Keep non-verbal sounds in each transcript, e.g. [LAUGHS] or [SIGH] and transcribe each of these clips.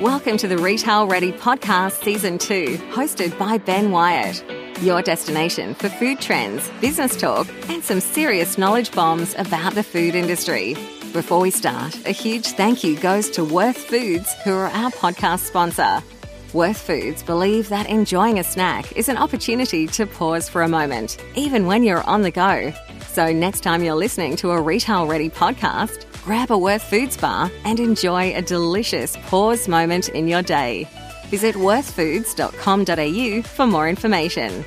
Welcome to the Retail Ready Podcast Season 2, hosted by Ben Wyatt. Your destination for food trends, business talk, and some serious knowledge bombs about the food industry. Before we start, a huge thank you goes to Worth Foods, who are our podcast sponsor. Worth Foods believe that enjoying a snack is an opportunity to pause for a moment, even when you're on the go. So, next time you're listening to a Retail Ready podcast, grab a Worth Foods bar and enjoy a delicious pause moment in your day. Visit worthfoods.com.au for more information.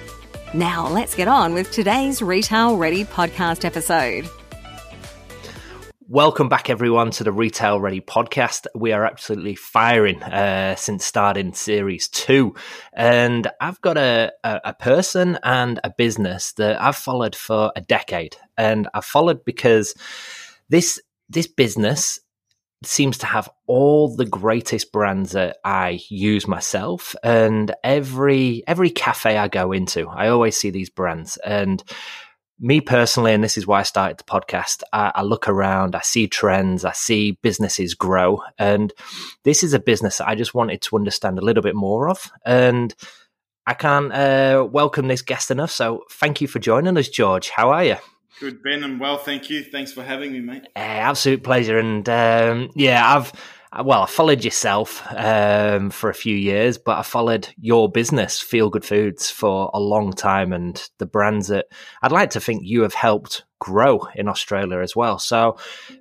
Now, let's get on with today's Retail Ready podcast episode. Welcome back, everyone, to the Retail Ready podcast. We are absolutely firing uh, since starting series two. And I've got a, a, a, person and a business that I've followed for a decade. And I've followed because this this business seems to have all the greatest brands that I use myself and every every cafe I go into I always see these brands. And me personally and this is why I started the podcast I, I look around I see trends I see businesses grow. And this is a business I just wanted to understand a little bit more of. And I can't uh, welcome this guest enough. So thank you for joining us George. How are you Good, Ben. I'm well, thank you. Thanks for having me, mate. Uh, absolute pleasure. And um, yeah, I've well, I followed yourself um, for a few years, but I followed your business, Feel Good Foods, for a long time, and the brands that I'd like to think you have helped grow in Australia as well. So,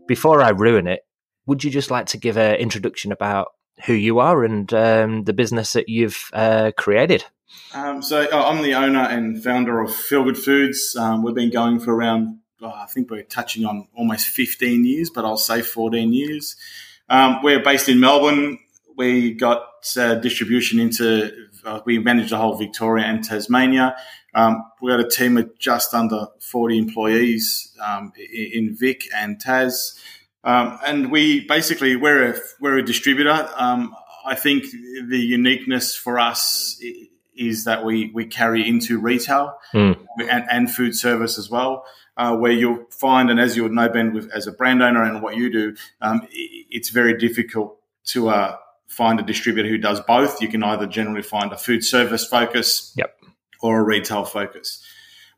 before I ruin it, would you just like to give an introduction about who you are and um, the business that you've uh, created? Um, so oh, I'm the owner and founder of Feel Good Foods. Um, we've been going for around, oh, I think we're touching on almost 15 years, but I'll say 14 years. Um, we're based in Melbourne. We got uh, distribution into, uh, we manage the whole Victoria and Tasmania. Um, we got a team of just under 40 employees um, in Vic and Tas. Um, and we basically, we're a, we're a distributor. I think the uniqueness for us is that we, we carry into retail mm. and, and, food service as well, uh, where you'll find, and as you would know, Ben, with, as a brand owner and what you do, um, it's very difficult to uh, find a distributor who does both. You can either generally find a food service focus yep. or a retail focus.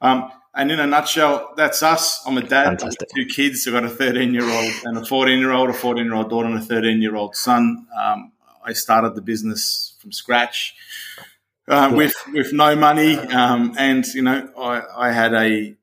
Um, and in a nutshell, that's us. I'm a dad. two kids. I've got a 13 year old and a 14 year old, a 14 year old daughter, and a 13 year old son. Um, I started the business from scratch uh, with with no money, um, and you know, I, I had a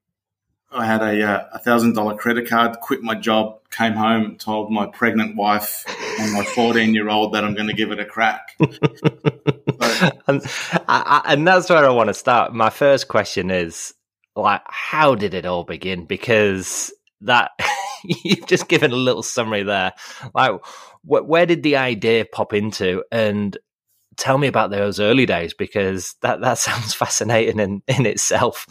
I had a uh, a thousand dollar credit card. Quit my job, came home, told my pregnant wife and my fourteen year old that I'm going to give it a crack. [LAUGHS] so, and, I, and that's where I want to start. My first question is like, how did it all begin? Because that [LAUGHS] you've just given a little summary there. Like, wh- where did the idea pop into, and tell me about those early days because that that [LAUGHS] sounds fascinating in in itself.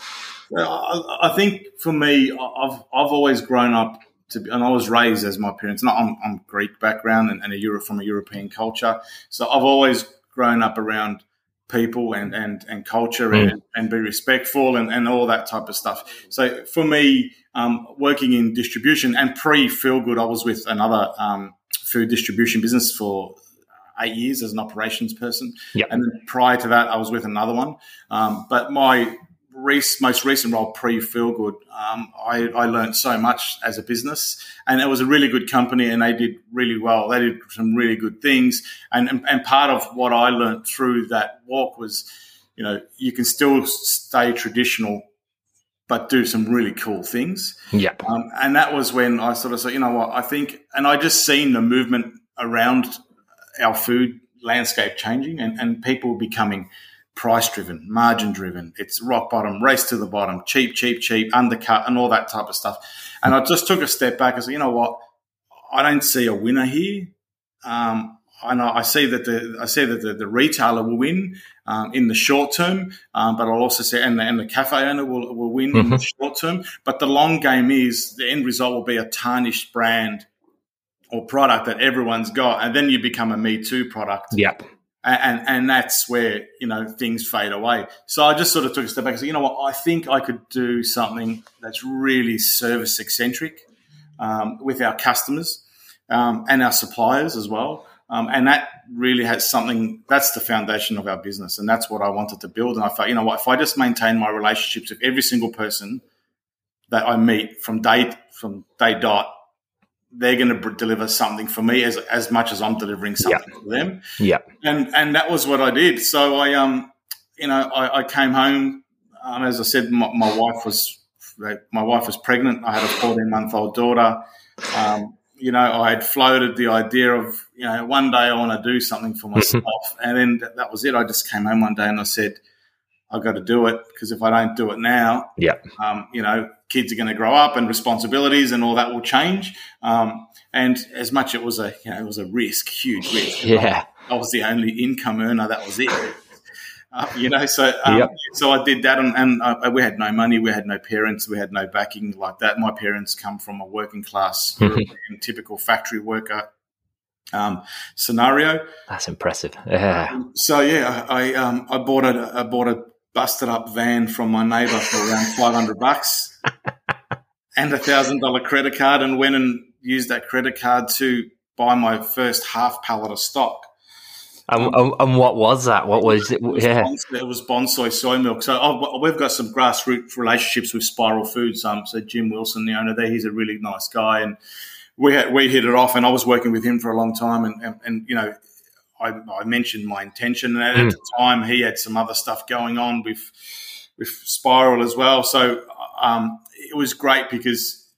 I, I think for me, I've I've always grown up to be, and I was raised as my parents. Not I'm, I'm Greek background and, and a Euro from a European culture, so I've always grown up around people and and, and culture mm. and, and be respectful and, and all that type of stuff. So for me, um, working in distribution and pre Feel Good, I was with another um, food distribution business for eight years as an operations person. Yep. And then prior to that, I was with another one. Um, but my most recent role, pre Feel Good, um, I, I learned so much as a business. And it was a really good company and they did really well. They did some really good things. And, and, and part of what I learned through that walk was, you know, you can still stay traditional but do some really cool things. Yeah. Um, and that was when I sort of said, you know what, I think, and I just seen the movement around our food landscape changing and, and people becoming price driven, margin driven. It's rock bottom, race to the bottom, cheap, cheap, cheap, undercut, and all that type of stuff. And I just took a step back and said, you know what? I don't see a winner here. Um, I I see that the I see that the, the retailer will win um, in the short term, um, but I'll also say and the, and the cafe owner will, will win mm-hmm. in the mm-hmm. short term. But the long game is the end result will be a tarnished brand or product that everyone's got, and then you become a Me Too product. Yep. And, and, and that's where you know things fade away. So I just sort of took a step back and said, you know what, I think I could do something that's really service eccentric um, with our customers um, and our suppliers as well. Um, and that really has something, that's the foundation of our business. And that's what I wanted to build. And I thought, you know what, if I just maintain my relationships with every single person that I meet from day, from day dot, they're going to deliver something for me as, as much as I'm delivering something for them. Yeah. And, and that was what I did. So I, um, you know, I, I came home. Um, as I said, my, my wife was, my wife was pregnant. I had a 14 month old daughter. Um, you know, I had floated the idea of, you know, one day I want to do something for myself. and then that, was it. I just came home one day and I said, I've got to do it because if I don't do it now, yeah, um, you know, kids are going to grow up and responsibilities and all that will change. Um, and as much it was a, you know, it was a risk, huge risk. [LAUGHS] Yeah. I was the only income earner. That was it. Uh, you know, so um, yep. so I did that, and, and uh, we had no money, we had no parents, we had no backing like that. My parents come from a working class, [LAUGHS] typical factory worker um, scenario. That's impressive. Yeah. Um, so yeah, I I, um, I bought a I bought a busted up van from my neighbour for around [LAUGHS] five hundred bucks, and a thousand dollar credit card, and went and used that credit card to buy my first half pallet of stock. And, um, and, what was that? What was it? it was yeah, Bonsoy, it was Bonsoy soy milk. So I've, we've got some grassroots relationships with Spiral Foods. Um, so Jim Wilson, the owner there, he's a really nice guy, and we had, we hit it off. And I was working with him for a long time, and and, and you know, I, I, mentioned my intention, and at mm. the time he had some other stuff going on with with Spiral as well. So um, it was great because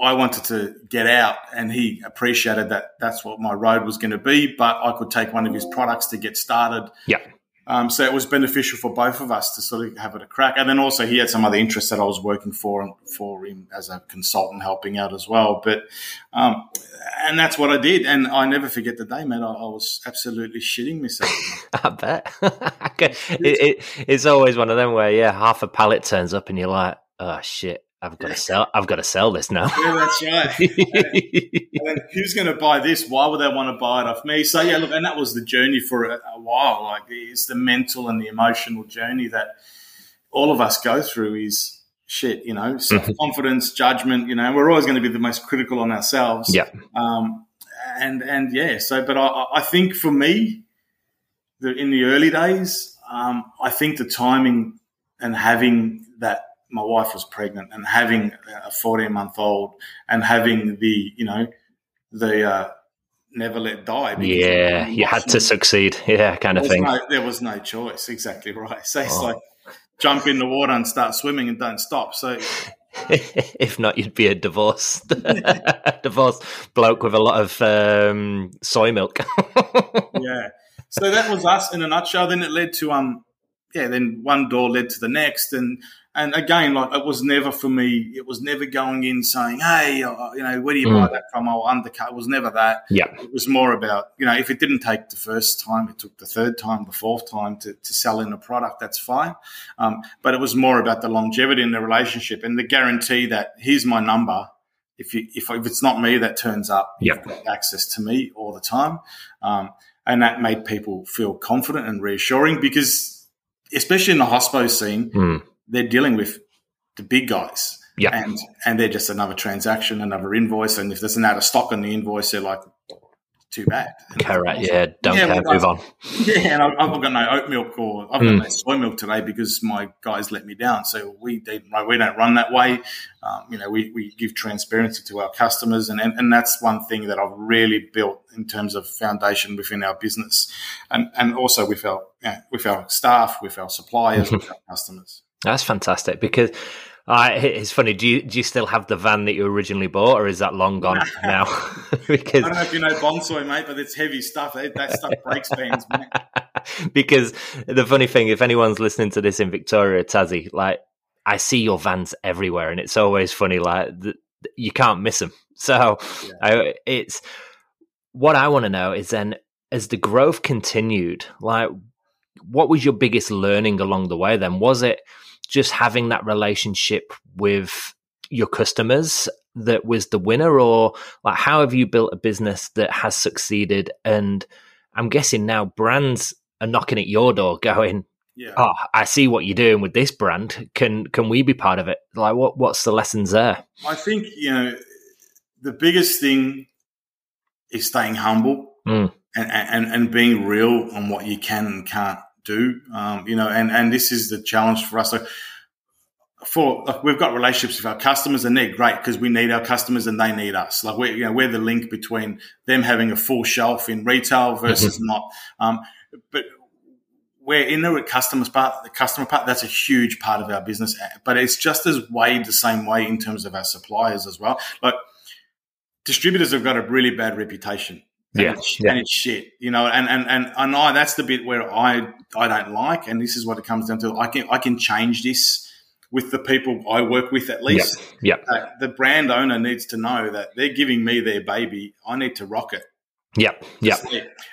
I wanted to get out, and he appreciated that that's what my road was going to be. But I could take one of his products to get started. Yeah. Um, so it was beneficial for both of us to sort of have it a crack. And then also he had some other interests that I was working for for him as a consultant, helping out as well. But um, and that's what I did. And I never forget the day, man. I, I was absolutely shitting myself. [LAUGHS] I bet. [LAUGHS] it, it, it's always one of them where yeah, half a pallet turns up and you're like, oh shit. I've got to sell. I've got to sell this now. Yeah, that's right. [LAUGHS] and, who's going to buy this? Why would they want to buy it off me? So yeah, look, and that was the journey for a while. Like it's the mental and the emotional journey that all of us go through. Is shit, you know, self confidence, judgment. You know, we're always going to be the most critical on ourselves. Yeah. Um, and and yeah, so but I, I think for me, the, in the early days, um, I think the timing and having that my wife was pregnant and having a 14 month old and having the, you know, the, uh, never let die. Yeah, you had to succeed. [LAUGHS] Yeah, kind of thing. No, there was no choice. Exactly right. [LAUGHS] So it's oh. like jump in the water and start swimming and don't stop. So [LAUGHS] if not, you'd be a divorced, divorced bloke with a lot of um, soy milk. yeah. So that was us in a nutshell. Then it led to um, yeah. Then one door led to the next, and and again, like it was never for me. It was never going in saying, "Hey, uh, you know, where do you mm. buy that from?" I'll undercut. It was never that. Yeah. It was more about you know, if it didn't take the first time, it took the third time, the fourth time to, to sell in a product. That's fine. Um, but it was more about the longevity in the relationship and the guarantee that here's my number. If you if, if it's not me that turns up, yep. you've got access to me all the time. Um, and that made people feel confident and reassuring because, especially in the hospo scene. Mm they're dealing with the big guys. Yeah. And and they're just another transaction, another invoice. And if there's an out of stock on the invoice, they're like, too bad. Correct. Yeah. Don't yeah, care. Move on. [LAUGHS] Yeah. And I've, I've, got no oat milk or I've got mm. no soy milk today because my guys let me down. So we they, we don't run that way. Um, you know, we, we give transparency to our customers. And, and, and that's one thing that I've really built in terms of foundation within our business and, and also with our, with our staff, with our suppliers, [LAUGHS] with our customers. That's fantastic because uh, it's funny. Do you do you still have the van that you originally bought, or is that long gone [LAUGHS] now? [LAUGHS] because I don't know if you know Bonsoy, mate, but it's heavy stuff. That stuff breaks vans, mate. [LAUGHS] because the funny thing, if anyone's listening to this in Victoria, Tassie, like I see your vans everywhere, and it's always funny. Like you can't miss them. So yeah. I, it's what I want to know is then as the growth continued, like what was your biggest learning along the way? Then was it just having that relationship with your customers that was the winner? Or like how have you built a business that has succeeded? And i'm guessing now brands are knocking at your door going yeah. oh i see what you're doing with this brand. Can can we be part of it? Like what what's the lessons there? I think you know the biggest thing is staying humble mm. and, and and being real on what you can and can't do. Um, you know, and and this is the challenge for us. Like, for like we've got relationships with our customers and they're great because we need our customers and they need us. Like we're you know we're the link between them having a full shelf in retail versus mm-hmm. not. Um, but we're in the customers part, the customer part. That's a huge part of our business, but it's just as weighed the same way in terms of our suppliers as well. Like distributors have got a really bad reputation. And yeah, it's, yeah. and it's shit, you know. And and and and I that's the bit where I I don't like, and this is what it comes down to. I can I can change this with the people I work with at least. Yeah. Yep. Uh, the brand owner needs to know that they're giving me their baby. I need to rock it. Yep. Yep.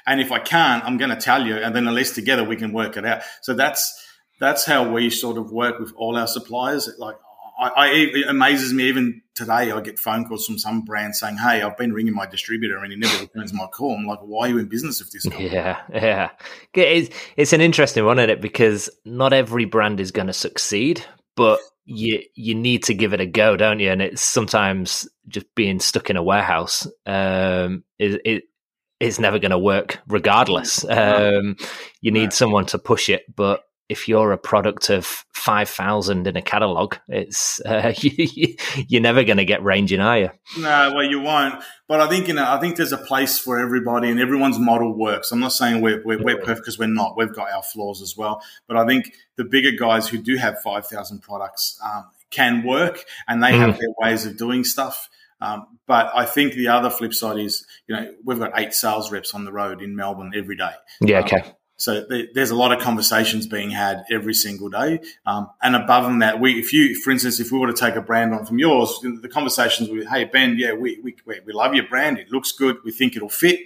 And if I can't, I'm going to tell you, and then at least together we can work it out. So that's that's how we sort of work with all our suppliers. Like, I, I it amazes me even today. I get phone calls from some brand saying, "Hey, I've been ringing my distributor and he never returns my call." I'm like, "Why are you in business with this?" Guy? Yeah, yeah. It's it's an interesting one, isn't it? Because not every brand is going to succeed, but you you need to give it a go, don't you? And it's sometimes just being stuck in a warehouse um, is it it's never going to work regardless. Um, you need someone to push it, but if you're a product of 5,000 in a catalog, it's uh, [LAUGHS] you, are never going to get ranging, are you? No, well, you won't. But I think you know, I think there's a place for everybody, and everyone's model works. I'm not saying we're we're, we're perfect because we're not. We've got our flaws as well. But I think the bigger guys who do have 5,000 products um, can work, and they mm. have their ways of doing stuff. Um, but I think the other flip side is, you know, we've got eight sales reps on the road in Melbourne every day. Yeah, okay. Um, so there's a lot of conversations being had every single day. Um, and above than that, we, if you, for instance, if we were to take a brand on from yours, the conversations with, hey, Ben, yeah, we, we, we love your brand. It looks good. We think it'll fit.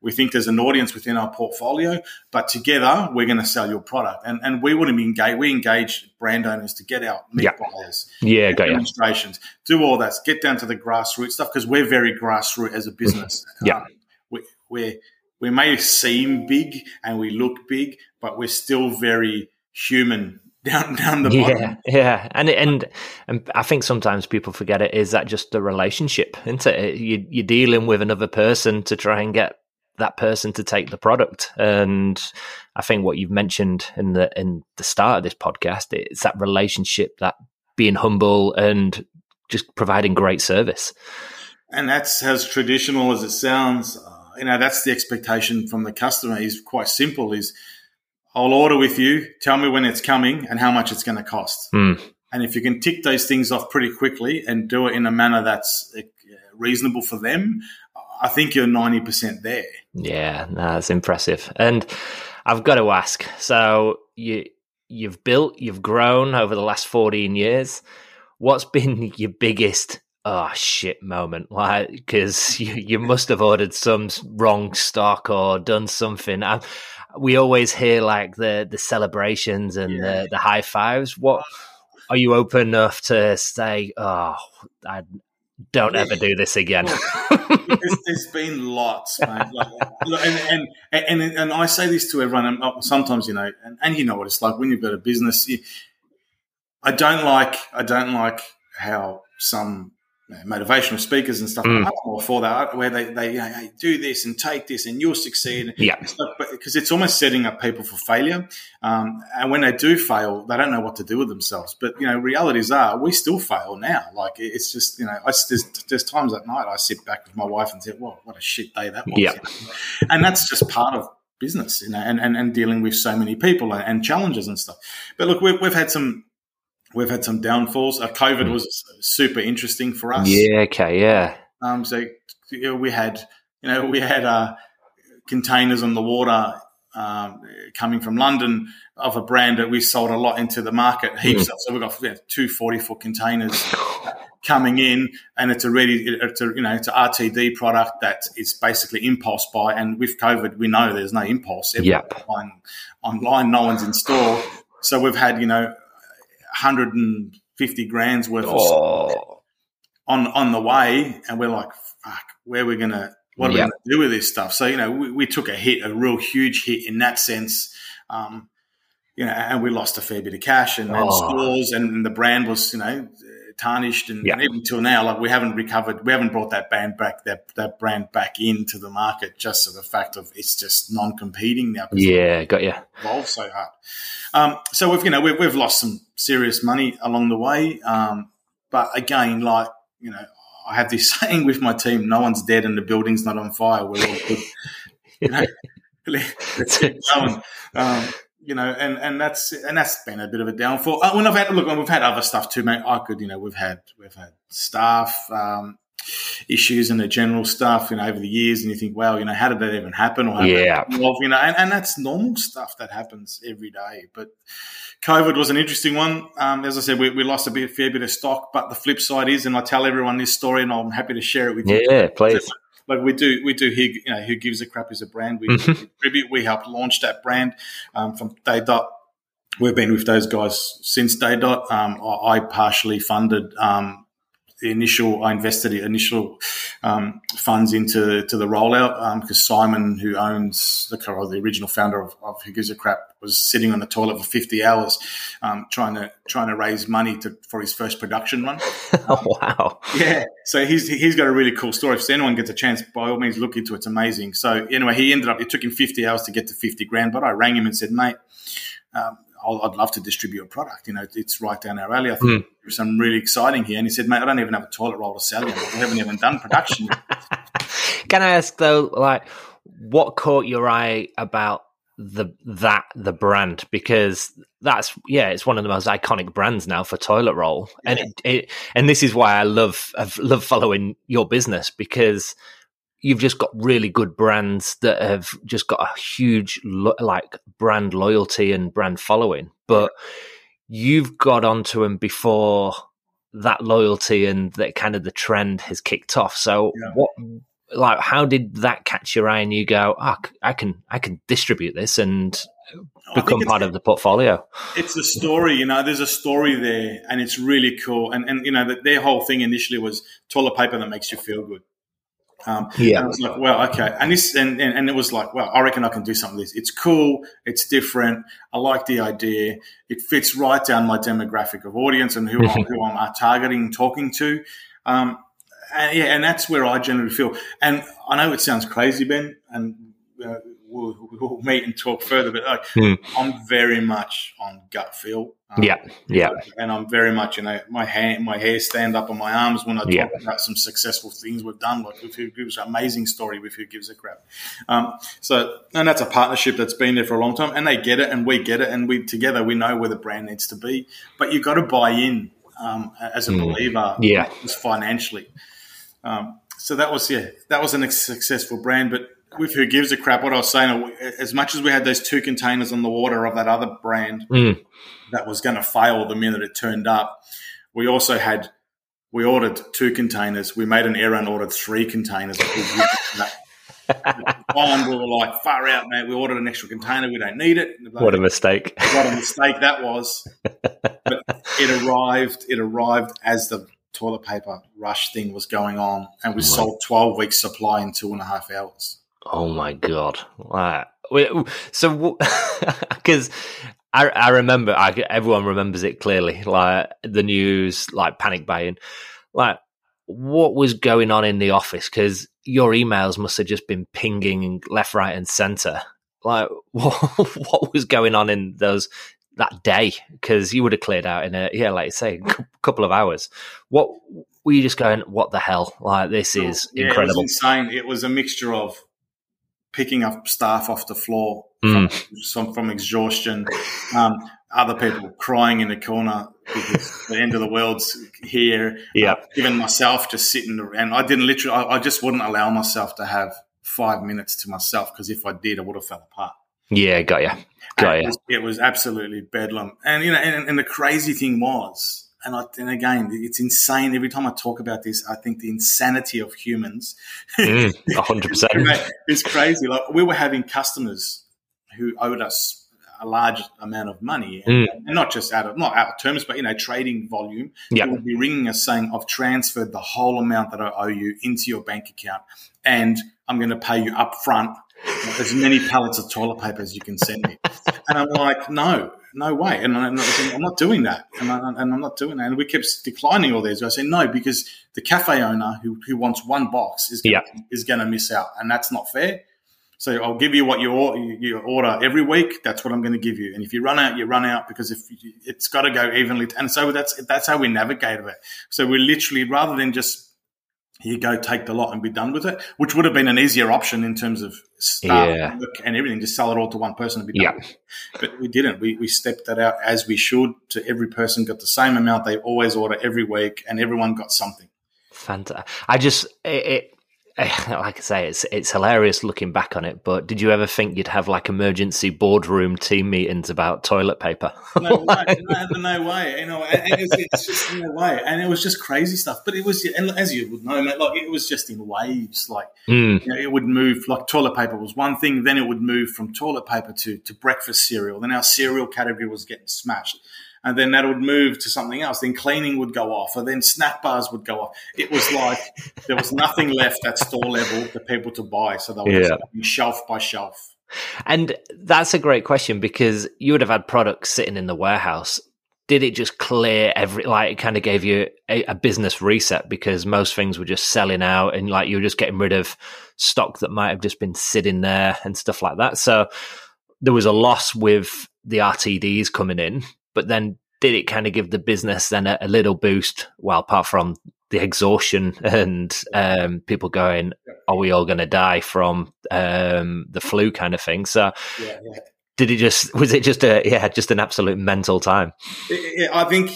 We think there's an audience within our portfolio, but together we're going to sell your product. And, and we wouldn't engage, we engage brand owners to get out, meet yeah. buyers, yeah, demonstrations, do all that, get down to the grassroots stuff because we're very grassroots as a business. yeah. Um, we, we're, we may seem big and we look big, but we're still very human [LAUGHS] down down the yeah, bottom. Yeah, and and and I think sometimes people forget it. Is that just a relationship? Isn't it? You, you're dealing with another person to try and get that person to take the product. And I think what you've mentioned in the in the start of this podcast, it's that relationship, that being humble and just providing great service. And that's as traditional as it sounds you know, that's the expectation from the customer is quite simple is I'll order with you, tell me when it's coming and how much it's going to cost. Mm. And if you can tick those things off pretty quickly and do it in a manner that's uh, reasonable for them, I think you're 90% there. Yeah, no, that's impressive. And I've got to ask, so you you've built, you've grown over the last 14 years. What's been your biggest oh shit moment like because [LAUGHS] you, you must have ordered some wrong stock or done something I, we always hear like the the celebrations and yeah. the, the high fives what [SIGHS] are you open enough to say oh i don't ever do this again [LAUGHS] there's, there's been lots man. Like, and, and, and, and i say this to everyone uh, sometimes you know and, and you know what it's like when you've got a business you, i don't like i don't like how some motivational speakers and stuff. Mm. I'm all for that, where they, they you know, hey, do this and take this and you'll succeed. Yeah. Because it's almost setting up people for failure. Um, and when they do fail, they don't know what to do with themselves. But, you know, realities are we still fail now. Like it's just, you know, I, there's, there's times at night I sit back with my wife and say, well, what a shit day that was. Yeah. and that's just part of business, you know, and, and, and dealing with so many people and, and challenges and stuff. But look, we've, we've had some we've had some downfalls. Uh, COVID hmm. was super interesting for us. Yeah. Okay. Yeah. Um, so you know, we had, you know, we had uh, containers on the water um, coming from London of a brand that we sold a lot into the market, heaps mm. of. So we've got you know, two 40 foot containers coming in, and it's a ready, it's a, you know, it's an RTD product that is basically impulse buy. And with COVID, we know there's no impulse. Yep. Online, online, no one's in store. So we've had, you know, 150 grand's worth oh. of on on the way, and we're like, fuck, where are we gonna what are yep. we gonna do with this stuff? So you know, we, we, took a hit, a real huge hit in that sense. Um, you know, and we lost a fair bit of cash and, and oh. stores, and the brand was, you know, tarnished, and, yeah. and, even till now, like we haven't recovered. We haven't brought that brand back that that brand back into the market just for the fact of it's just non-competing now. Yeah, got you. Evolved so hard. Um, so we've you know we've, we've lost some serious money along the way. Um, but again, like you know, I have this [LAUGHS] saying with my team: no one's dead and the building's not on fire. We're all good. [LAUGHS] you know. [LAUGHS] Um, you know, and, and that's and that's been a bit of a downfall. Uh, when I've had look, we've had other stuff too, mate. I could, you know, we've had we've had staff um, issues and the general stuff, you know, over the years, and you think, well, you know, how did that even happen? Or yeah, well, you know, and, and that's normal stuff that happens every day. But COVID was an interesting one. Um, as I said, we, we lost a bit, fair bit of stock, but the flip side is, and I tell everyone this story, and I'm happy to share it with you. Yeah, please like we do we do here you know who gives a crap is a brand. We mm-hmm. we helped launch that brand um, from day dot we've been with those guys since day dot um, I, partially funded um, the initial I invested the initial um, funds into to the rollout because um, Simon, who owns the the original founder of, of Who Gives a Crap, was sitting on the toilet for fifty hours um, trying to trying to raise money to, for his first production run. oh, [LAUGHS] wow! Yeah, so he's he's got a really cool story. If anyone gets a chance, by all means, look into it. It's amazing. So anyway, he ended up. It took him fifty hours to get to fifty grand, but I rang him and said, mate. Um, i would love to distribute a product. You know, it's right down our alley. I think mm. there's some really exciting here. And he said, mate, I don't even have a toilet roll to sell you. We haven't even done production. [LAUGHS] Can I ask though, like, what caught your eye about the that the brand because that's yeah it's one of the most iconic brands now for toilet roll yeah. and it, it, and this is why I love I love following your business because you've just got really good brands that have just got a huge lo- like brand loyalty and brand following. But you've got onto them before that loyalty and that kind of the trend has kicked off. So yeah. what like how did that catch your eye and you go oh, i can i can distribute this and become part of the portfolio it's a story you know there's a story there and it's really cool. And and you know their whole thing initially was toilet paper that makes you feel good um, yeah. I was like, well, okay. And this, and, and, and, it was like, well, I reckon I can do something this. It's cool. It's different. I like the idea. It fits right down my demographic of audience and who, I'm, who I'm targeting, talking to. Um, and yeah, and that's where I generally feel. And I know it sounds crazy, Ben, and uh, we'll, we'll, meet and talk further, but like, mm. I'm very much on gut feel. Um, yeah, yeah, and I'm very much, you know, my hand, my hair stand up on my arms when I talk yeah. about some successful things we've done. Like with Who Gives, an amazing story with Who Gives a Crap. Um, so, and that's a partnership that's been there for a long time, and they get it, and we get it, and we together we know where the brand needs to be. But you've got to buy in um, as a mm. believer, yeah, just financially. Um, so that was yeah, that was a successful brand, but with who gives a crap, what I was saying, as much as we had those two containers on the water of that other brand mm. that was going to fail the minute it turned up, we also had we ordered two containers. We made an error and ordered three containers. [LAUGHS] One, we were like, far out, man. We ordered an extra container. We don't need it. What a mistake. [LAUGHS] What a mistake that was. [LAUGHS] but it arrived, it arrived as the toilet paper rush thing was going on, and we oh sold 12 weeks supply in two and a half hours. Oh my god! Wow. So, because [LAUGHS] I, I remember, I, everyone remembers it clearly, like the news, like panic buying, like what was going on in the office? Because your emails must have just been pinging left, right, and center. Like, what, [LAUGHS] what was going on in those that day? Because you would have cleared out in a yeah, like say, [LAUGHS] a couple of hours. What were you just going? What the hell? Like, this is yeah, incredible. It was insane. It was a mixture of picking up staff off the floor mm. from, from, exhaustion, um, other people crying in the corner because the end of the world's here. Yeah, uh, even myself just sitting around. I didn't literally. I, I, just wouldn't allow myself to have five minutes to myself because if I did, I would have fell apart. Yeah, got you. Got you. It was, it was absolutely bedlam, and you know, and, and the crazy thing was and, I, and again, it's insane. Every time I talk about this, I think the insanity of humans. Mm, [LAUGHS] 100%. it's crazy. Like we were having customers who owed us a large amount of money, and, mm. and, not just out of not out of terms, but you know, trading volume. Yeah, would be ringing us saying, "I've transferred the whole amount that I owe you into your bank account, and I'm going to pay you up front as many pallets of toilet paper as you can send me." and I'm like, "No, no way. And I'm not, I'm not doing that. And, I, and I'm not doing that. And we kept declining all these. I said, no, because the cafe owner who, who wants one box is gonna, yeah. is going to miss out. And that's not fair. So I'll give you what you, you order every week. That's what I'm going to give you. And if you run out, you run out because if you, it's got to go evenly. And so that's that's how we navigated it. So we literally rather than just you go take the lot and be done with it, which would have been an easier option in terms of staff yeah. and everything, just sell it all to one person and be done. Yeah. But we didn't. We, we stepped that out as we should to every person got the same amount they always order every week and everyone got something. Fantastic. I just, it, it [LAUGHS] like I say, it's it's hilarious looking back on it. But did you ever think you'd have like emergency boardroom team meetings about toilet paper? no way, [LAUGHS] no, no, way. You know, and, it's, it's, just no way. And it was just crazy stuff. But it was, and as you would know, mate, like it was just in waves. Like mm. you know, it would move. Like toilet paper was one thing, then it would move from toilet paper to to breakfast cereal. Then our cereal category was getting smashed and then that would move to something else. Then cleaning would go off, and then snack bars would go off. It was like there was nothing left at store level for people to buy, so they were yeah. shelf by shelf. And that's a great question because you would have had products sitting in the warehouse. Did it just clear every like it kind of gave you a, a business reset because most things were just selling out and like you were just getting rid of stock that might have just been sitting there and stuff like that. So there was a loss with the RTDs coming in, but then did it kind of give the business then a, a little boost? Well, apart from the exhaustion and um, people going, "Are we all going to die from um, the flu?" kind of thing. So, yeah, yeah. did it just was it just a yeah just an absolute mental time? I think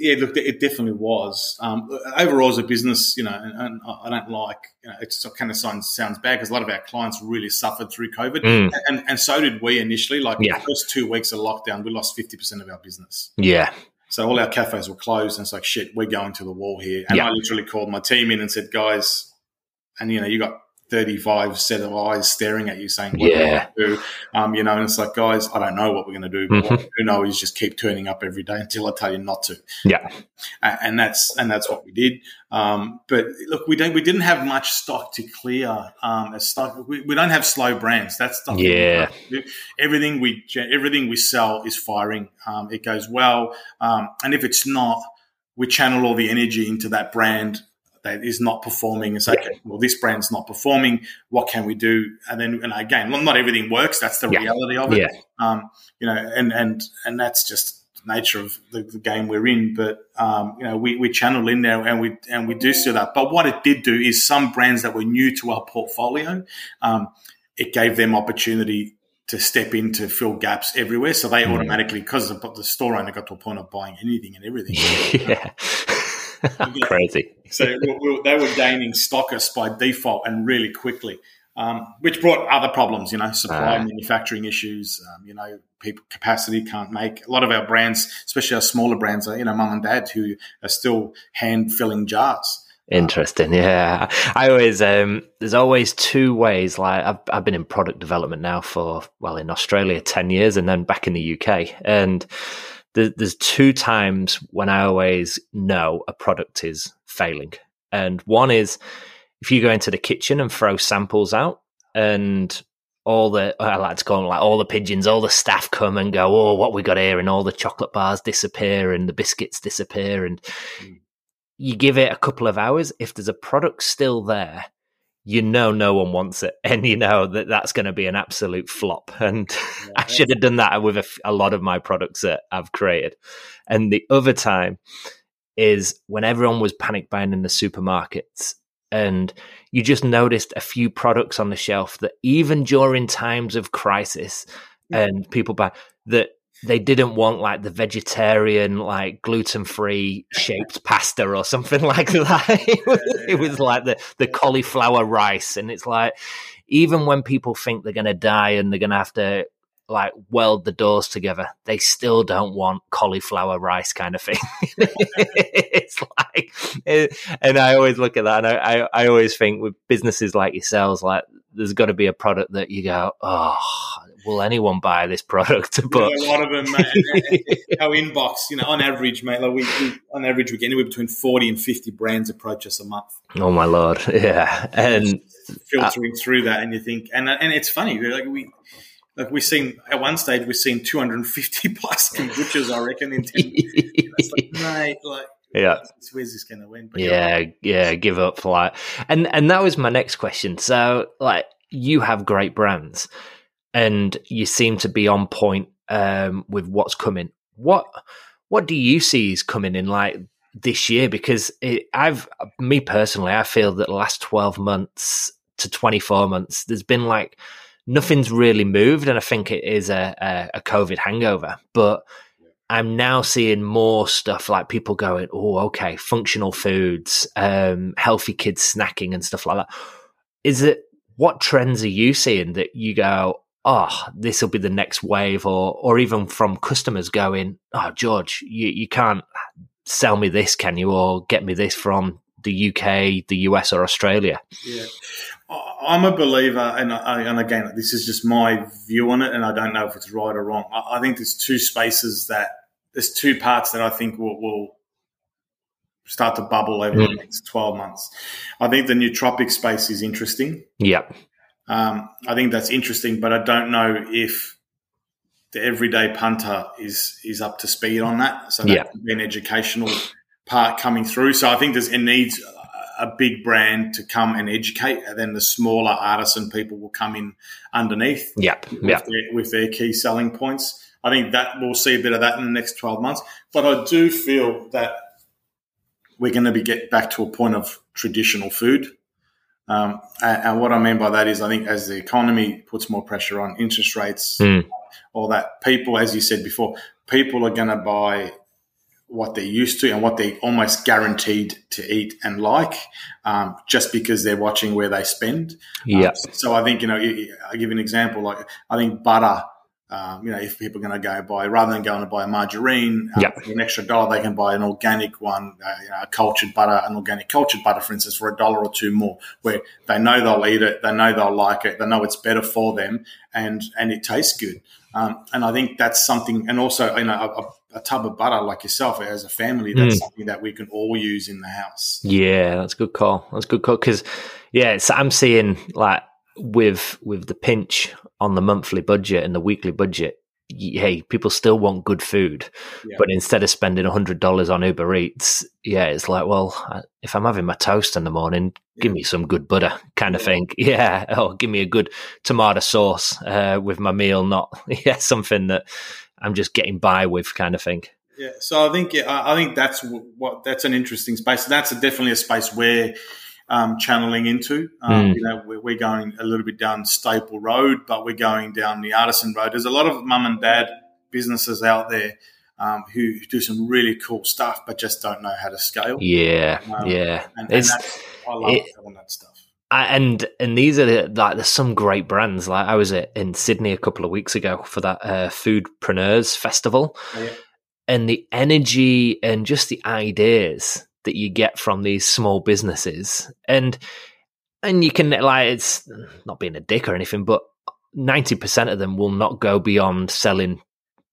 yeah, look, it definitely was. Um, overall, as a business, you know, and, and I don't like, you know, it kind of sounds, sounds bad because a lot of our clients really suffered through COVID. Mm. And, and so did we initially. Like yeah. the first two weeks of lockdown, we lost 50% of our business. Yeah. So all our cafes were closed. And it's like, shit, we're going to the wall here. And yeah. I literally called my team in and said, guys, and, you know, you got 35 set of eyes staring at you saying, what yeah. do, do? Um, you know, and it's like, guys, I don't know what we're going to do, but mm-hmm. what I do know is just keep turning up every day until I tell you not to. Yeah. And that's, and that's what we did. Um, but look, we don't, we didn't have much stock to clear, um, as stock. We, we don't have slow brands. That's stuff. Yeah. Everything we, everything we sell is firing. Um, it goes well. Um, and if it's not, we channel all the energy into that brand that is not performing and say, okay, well, this brand's not performing. What can we do? And then, and again, well, not everything works. That's the yeah. reality of it. Yeah. Um, you know, and, and, and that's just nature of the, the game we're in. But, um, you know, we, we channel in there and we, and we do see that. But what it did do is some brands that were new to our portfolio, um, it gave them opportunity to step in to fill gaps everywhere. So they mm. automatically, because the, the store owner got to a point of buying anything and everything. [LAUGHS] yeah. Crazy. so we, they were gaining stockers by default and really quickly, um, which brought other problems. You know, supply uh, manufacturing issues. Um, you know, people capacity can't make a lot of our brands, especially our smaller brands, are you know, mum and dad who are still hand filling jars. Interesting, yeah. I always um, there's always two ways. Like I've I've been in product development now for well in Australia ten years, and then back in the UK, and there's two times when I always know a product is failing. And one is if you go into the kitchen and throw samples out and all the I like to call them like all the pigeons, all the staff come and go, oh, what we got here, and all the chocolate bars disappear and the biscuits disappear, and mm. you give it a couple of hours. If there's a product still there, you know no one wants it [LAUGHS] and you know that that's going to be an absolute flop. [LAUGHS] And yeah, i should have done that with a, a, lot of my products that i've created. And the other time is when everyone was panic buying in the supermarkets and you just noticed a few products on the shelf that even during times of crisis yeah. and people buy that they didn't want like the vegetarian, like gluten free shaped [LAUGHS] pasta or something [LAUGHS] like that. [LAUGHS] it, was, it was like the, the cauliflower rice. And it's like, even when people think they're going to die and they're going to have to like weld the doors together, they still don't want cauliflower rice kind of thing. it's like, eh, and I always look at that and I, I, I always think with businesses like yourselves, like there's got to be a product that you go, oh, will anyone buy this product? But yeah, a lot of them, mate, [LAUGHS] our inbox, you know, on average, mate, like we, we, on average we get anywhere between forty and fifty brands approach us a month. Oh my lord, [LAUGHS] yeah, and filtering uh, through that, and you think, and and it's funny, like we like we've seen at one stage we've seen 250 plus [LAUGHS] butchers, I reckon, in 10 like, mate, like yeah. where's this going to win? But yeah yeah give up like and and that was my next question. So like you have great brands and you seem to be on point um, with what's coming. What what do you see is coming in like this year? Because it, i've me personally i feel that the last 12 months to 24 months there's been like nothing's really moved and i think it is a, a, a covid hangover. But I'm now seeing more stuff like people going, oh, okay, functional foods, um, healthy kids snacking and stuff like that. Is it what trends are you seeing that you go, oh, this will be the next wave, or or even from customers going, oh, George, you, you can't sell me this, can you, or get me this from the UK, the US, or Australia? Yeah. I'm a believer, and, I, and again, this is just my view on it, and I don't know if it's right or wrong. I, I think there's two spaces that there's two parts that I think will, will start to bubble over mm. the next 12 months. I think the nootropic space is interesting. Yeah. Um, I think that's interesting, but I don't know if the everyday punter is is up to speed on that. So that yeah. could be an educational part coming through. So I think there's it needs a big brand to come and educate, and then the smaller artisan people will come in underneath. Yep. With, Their, with their key selling points. I think that we'll see a bit of that in the next 12 months. But I do feel that we're going to be get back to a point of traditional food. Um, and, and, what I mean by that is, I think as the economy puts more pressure on interest rates, mm. all that, people, as you said before, people are going to buy what they're used to and what they're almost guaranteed to eat and like, um, just because they're watching where they spend. Yeah. Um, so I think you know, I give an example. Like I think butter um, you know, if people are going to go buy, rather than going to buy a margarine yep. for an extra dollar, they can buy an organic one, uh, you know, a cultured butter, an organic cultured butter, for instance, for a dollar or two more, where they know they'll eat it, they know they'll like it, they know it's better for them, and and it tastes good. Um, and I think that's something, and also, you know, a, a tub of butter like yourself as a family, that's mm. something that we can all use in the house. Yeah, that's a good call. That's a good call because, yeah, I'm seeing like with with the pinch on the monthly budget and the weekly budget, hey, people still want good food, yeah. but instead of spending a hundred dollars on Uber Eats, yeah, it's like, well, if I'm having my toast in the morning, yeah. give me some good butter, kind of thing. [LAUGHS] Yeah, oh, give me a good tomato sauce uh, with my meal, not [LAUGHS] yeah something that I'm just getting by with, kind of thing. Yeah, so I think yeah, I think that's what that's an interesting space. That's a, definitely a space where um, channeling into. Um, mm. You know, we're, we're, going a little bit down Staple Road, but we're going down the Artisan Road. There's a lot of mum and dad businesses out there um, who do some really cool stuff, but just don't know how to scale. Yeah, um, yeah. And, and I love it, that stuff. I, and and these are the, like there's some great brands. Like I was in Sydney a couple of weeks ago for that uh, Foodpreneurs Festival, oh, yeah. and the energy and just the ideas that you get from these small businesses and and you can like it's not being a dick or anything but 90% of them will not go beyond selling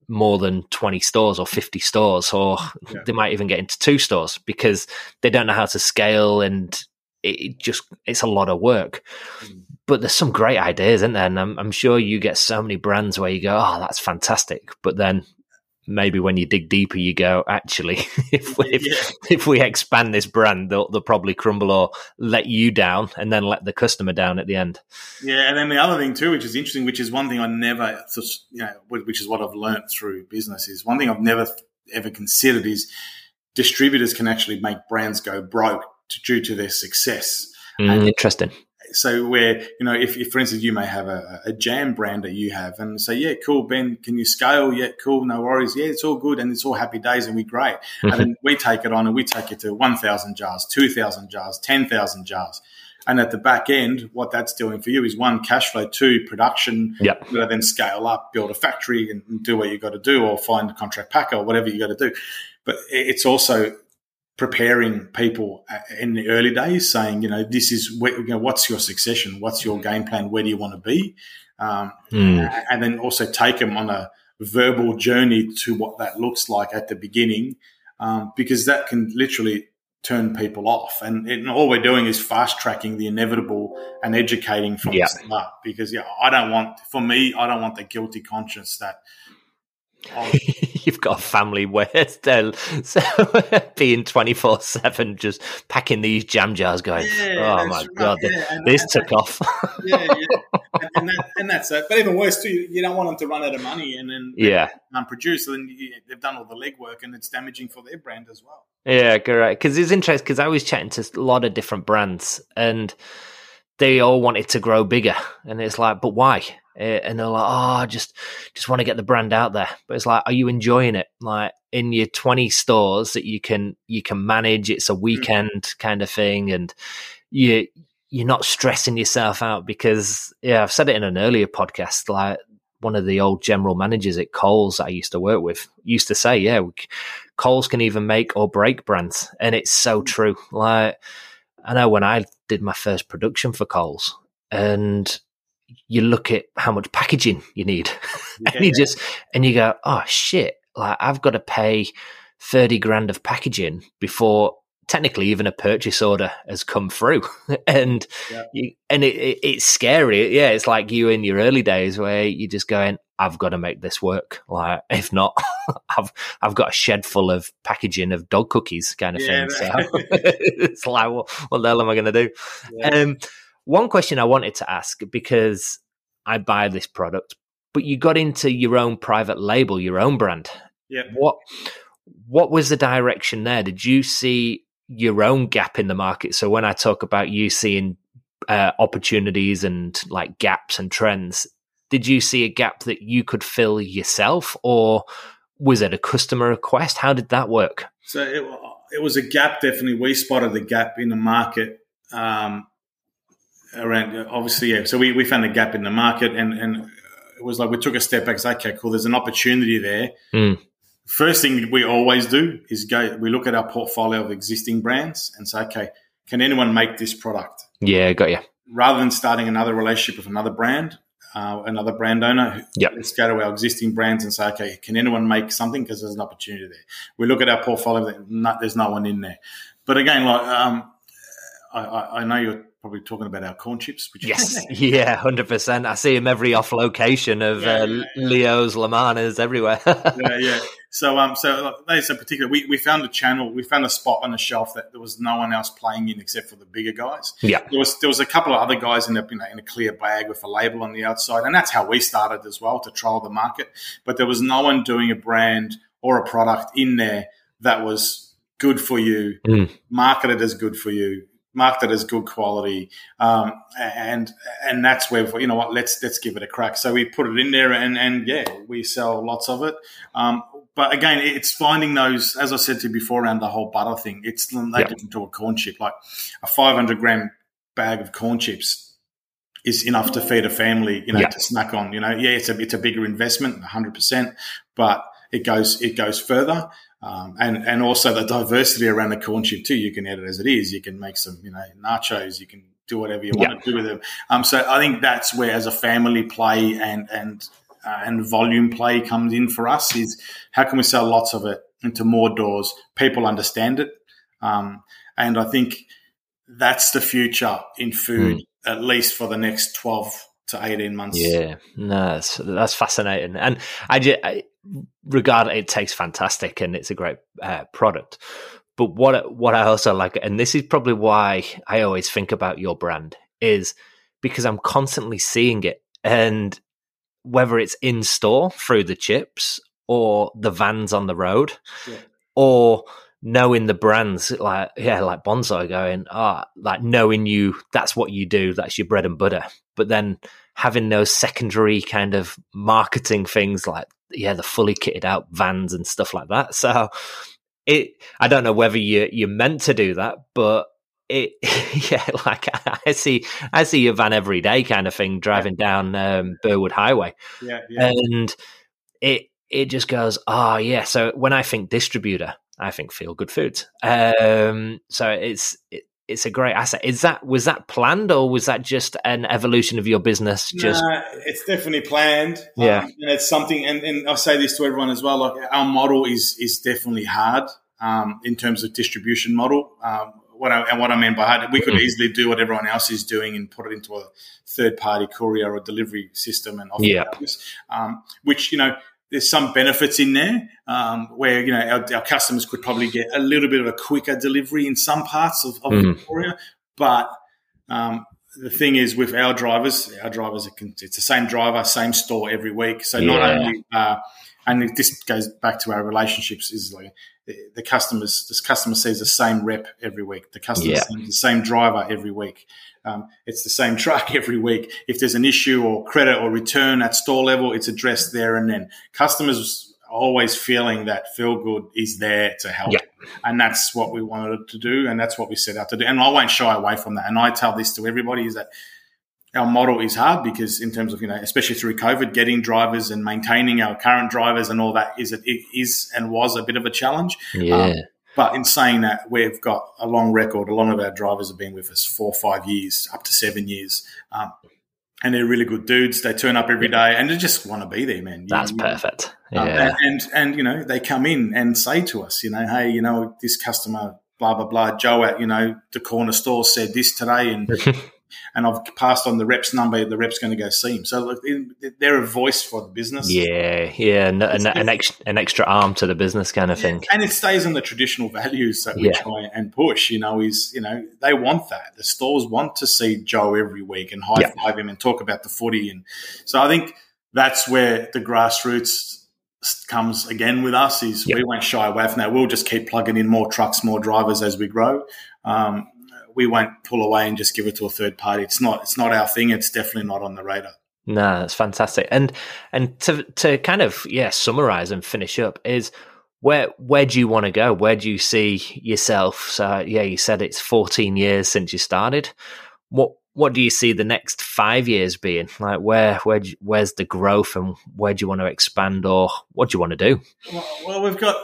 more than 20 stores or 50 stores or yeah. they might even get into two stores because they don't know how to scale and it just it's a lot of work mm. but there's some great ideas in there and I'm, I'm sure you get so many brands where you go oh that's fantastic but then maybe when you dig deeper, you go, actually, [LAUGHS] if we, if, yeah. if, we expand this brand, they'll, they'll, probably crumble or let you down and then let the customer down at the end. Yeah. And then the other thing too, which is interesting, which is one thing I never, you know, which is what I've learned through business is one thing I've never ever considered is distributors can actually make brands go broke due to their success. Mm, interesting so where you know if, if, for instance you may have a, a, jam brand that you have and say yeah cool ben can you scale? Yeah cool no worries. Yeah it's all good and it's all happy days and we're great. Mm-hmm. and then [LAUGHS] we take it on and we take it to 1000 jars 2000 jars 10000 jars. And at the back end what that's doing for you is one cash flow two production. Yep. then scale up build a factory and do what you got to do or find a contract packer or whatever you got to do. But it's also preparing people uh, in the early days, saying, you know, this is you know, what's your succession, what's your game plan, where do you want to be, um, mm. and then also take them on a verbal journey to what that looks like at the beginning, um, because that can literally turn people off. And, and, all we're doing is fast tracking the inevitable and educating from yeah. the start. Because yeah, I don't want for me, I don't want the guilty conscience that [LAUGHS] You've got a family where still [LAUGHS] so [LAUGHS] being twenty four seven, just packing these jam jars, going, yeah, "Oh my right. god, yeah. this and, took and, off." yeah, yeah, and, and, that, and, that's it. But even worse too, you don't want them to run out of money and then yeah, and produce. So then you, they've done all the legwork, and it's damaging for their brand as well. Yeah, correct. Because it's interesting because I was chatting to a lot of different brands and they all wanted to grow bigger, and it's like, but why? And they're like, oh, I just just want to get the brand out there. But it's like, are you enjoying it? Like in your twenty stores that you can you can manage. It's a mm. weekend kind of thing, and you you're not stressing yourself out because yeah, I've said it in an earlier podcast. Like one of the old general managers at Coles I used to work with used to say, yeah, we, Coles can even make or break brands, and it's so mm. true. Like I know when I did my first production for Coles, and you look at how much packaging you need. [LAUGHS] Yeah, and you yeah. just and you go oh shit. Like i've got to pay 30 grand of packaging before technically even a purchase order has come through. [LAUGHS] And yeah. you, and it, it, it's scary. Yeah it's like you in your early days where you're just going i've got to make this work. Like [LAUGHS] if not i've i've got a shed full of packaging of dog cookies kind of thing so it's like what, what the hell am i going to do um one question I wanted to ask because I buy this product, but you got into your own private label, your own brand. Yeah. What what was the direction there? Did you see your own gap in the market? So when I talk about you seeing uh, opportunities and like gaps and trends, did you see a gap that you could fill yourself, or was it a customer request? How did that work? So it, it was a gap. Definitely, we spotted the gap in the market. Um, around obviously yeah so we, we found a gap in the market and and it was like we took a step back and say okay cool there's an opportunity there. Mm. first thing we always do is go we look at our portfolio of existing brands and say okay can anyone make this product? Yeah got you rather than starting another relationship with another brand uh, another brand owner yep. let's go to our existing brands and say okay can anyone make something? Because there's an opportunity there. We look at our portfolio there's no one in there. But again like um, I, I know you're probably talking about our corn chips. Which yes, [LAUGHS] [LAUGHS] yeah, hundred percent. I see them every off location of yeah, uh, yeah, Leo's, Lamanas, everywhere. [LAUGHS] yeah, yeah. So, um, so they said particular. We, we found a channel. We found a spot on the shelf that there was no one else playing in except for the bigger guys. Yeah, there was there was a couple of other guys in a you know, in a clear bag with a label on the outside, and that's how we started as well to trial the market. But there was no one doing a brand or a product in there that was good for you, mm. marketed as good for you, marketed as good quality, um, and and that's where you know what let's let's give it a crack. So we put it in there, and and yeah, we sell lots of it. Um, but again, it's finding those, as I said to you before, around the whole butter thing. It's no yep. different to a corn chip. Like a 500 gram bag of corn chips is enough to feed a family, you know, to snack on. You know, yeah, it's a it's a bigger investment, 100, percent but it goes it goes further. Um, and and also the diversity around the corn chip too. You can eat it as it is. You can make some, you know, nachos. You can do whatever you want to do with them. Um, so I think that's where, as a family play and and uh, and volume play comes in for us is how can we sell lots of it into more doors? People understand it, um, and I think that's the future in food, mm. at least for the next twelve to 18 months. Yeah, no, that's, that's fascinating. And I, just, I regard it takes fantastic and it's a great uh, product. But what what I also like, and this is probably why I always think about your brand, is because I'm constantly seeing it, and whether it's in store through the chips or the vans on the road, yeah. or knowing the brands like yeah like Bonsoy going ah oh, like knowing you that's what you do that's your bread and butter but then having those secondary kind of marketing things like yeah the fully kitted out vans and stuff like that so it i don't know whether you you're meant to do that but it [LAUGHS] yeah like i see i see your van every day kind of thing driving yeah. down um, burwood highway yeah, yeah and it it just goes oh yeah so when i think distributor I think feel good foods. Um, so it's it, it's a great asset. Is that was that planned or was that just an evolution of your business? Just nah, it's definitely planned. Yeah, um, and it's something. And, and I say this to everyone as well. Like our model is is definitely hard. um, in terms of distribution model. Um, what I, and what I mean by hard, we could mm. easily do what everyone else is doing and put it into a third party courier or delivery system and offer yeah. um, which you know there's some benefits in there um, where you know our, our, customers could probably get a little bit of a quicker delivery in some parts of, of mm. Victoria, but um, the thing is with our drivers, our drivers it's the same driver, same store every week. So yeah. not only uh, and this goes back to our relationships is like the, the customers this customer sees the same rep every week. The customer yeah. sees the same driver every week. Um, it's the same [LAUGHS] truck every week. If there's an issue or credit or return at store level it's addressed there and then. Customers always feeling that feel good is there to help. Yeah. and that's what we wanted to do and that's what we set out to do. And i won't shy away from that. And i tell this to everybody is that our model is hard because in terms of you know especially through covid getting drivers and maintaining our current drivers and all that is it is and was a bit of a challenge. Yeah. Um, but in saying that we've got a long record. A lot of our drivers have been with us four five years up to seven years. Um, and they're really good dudes. They turn up every day and they just want to be there man. You that's know, perfect. um, yeah. Um, and, and and you know they come in and say to us you know hey you know this customer blah blah blah. Joe at you know the corner store said this today and [LAUGHS] and I've passed on the reps number. The rep's going to go see him. So look, they're a voice for the business. Yeah, yeah, an, an, an, ex, an extra arm to the business kind of thing. And it stays on the traditional values that we yeah. try and push. You know, is you know they want that. The stores want to see Joe every week and high five yeah. him and talk about the footy. And so I think that's where the grassroots comes again with us is yep. we won't shy away from that. We'll just keep plugging in more trucks, more drivers as we grow. Um, we won't pull away and just give it to a third party. It's not it's not our thing. It's definitely not on the radar. No, that's fantastic. And and to to kind of yeah summarize and finish up is where where do you want to go? Where do you see yourself? So yeah, you said it's 14 years since you started. What what do you see the next five years being? Like where where where's the growth and where do you want to expand or what do you want to do? Well, well we've got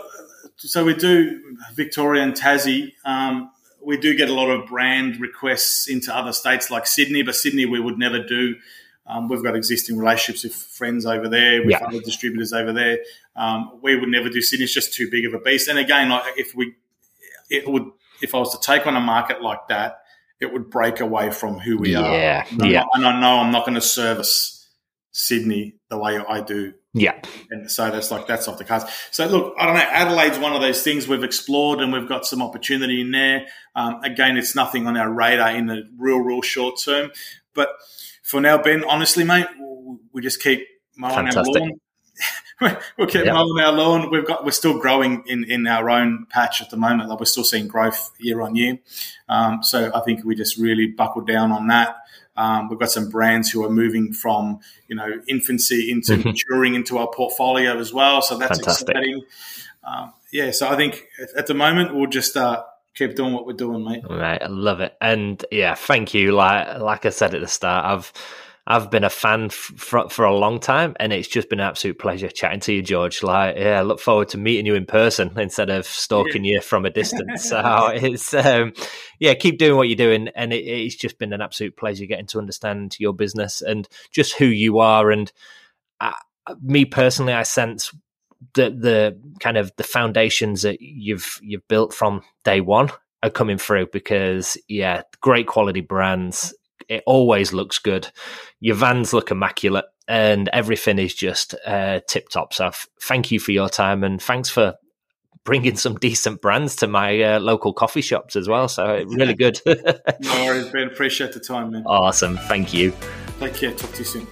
so we do Victoria and Tassie. Um, we do get a lot of brand requests into other states like Sydney, but Sydney we would never do. Um, we've got existing relationships with friends over there, with yeah. other distributors over there. Um, we would never do Sydney; it's just too big of a beast. And again, like if we, it would, if I was to take on a market like that, it would break away from who we yeah. are. Yeah, yeah. And I know I'm not going to service Sydney the way I do yeah. And so that's like, that's off the cards. So look, I don't know. Adelaide's one of those things we've explored and we've got some opportunity in there. Um, again, it's nothing on our radar in the real, real short term. But for now, Ben, honestly, mate, we just keep mowing Fantastic. our lawn. [LAUGHS] we'll keep yep. mowing our lawn. We've got, we're still growing in, in our own patch at the moment. Like we're still seeing growth year on year. Um, so I think we just really buckled down on that. Um, we've got some brands who are moving from you know infancy into mm-hmm. maturing into our portfolio as well. So that's Fantastic. exciting. Um, yeah, so I think at the moment we'll just uh, keep doing what we're doing, mate. Right, I love it, and yeah, thank you. Like like I said at the start, I've I've been a fan for, for a long time, and it's just been an absolute pleasure chatting to you, George. Like, yeah, I look forward to meeting you in person [LAUGHS] instead of stalking yeah. you from a distance. [LAUGHS] so it's, um, yeah, keep doing what you're doing, and it, it's just been an absolute pleasure getting to understand your business and just who you are. And uh, me personally, I sense the the kind of the foundations that you've you've built from day one are coming through because yeah, great quality brands it always looks good. Your vans look immaculate, and everything is just uh, tip top. So, f- thank you for your time, and thanks for bringing some [LAUGHS] decent brands to my uh, local coffee shops as well. So, really good. [LAUGHS] no worries, Ben. Appreciate the time, man. Awesome. Thank you. Take care. Talk to you soon.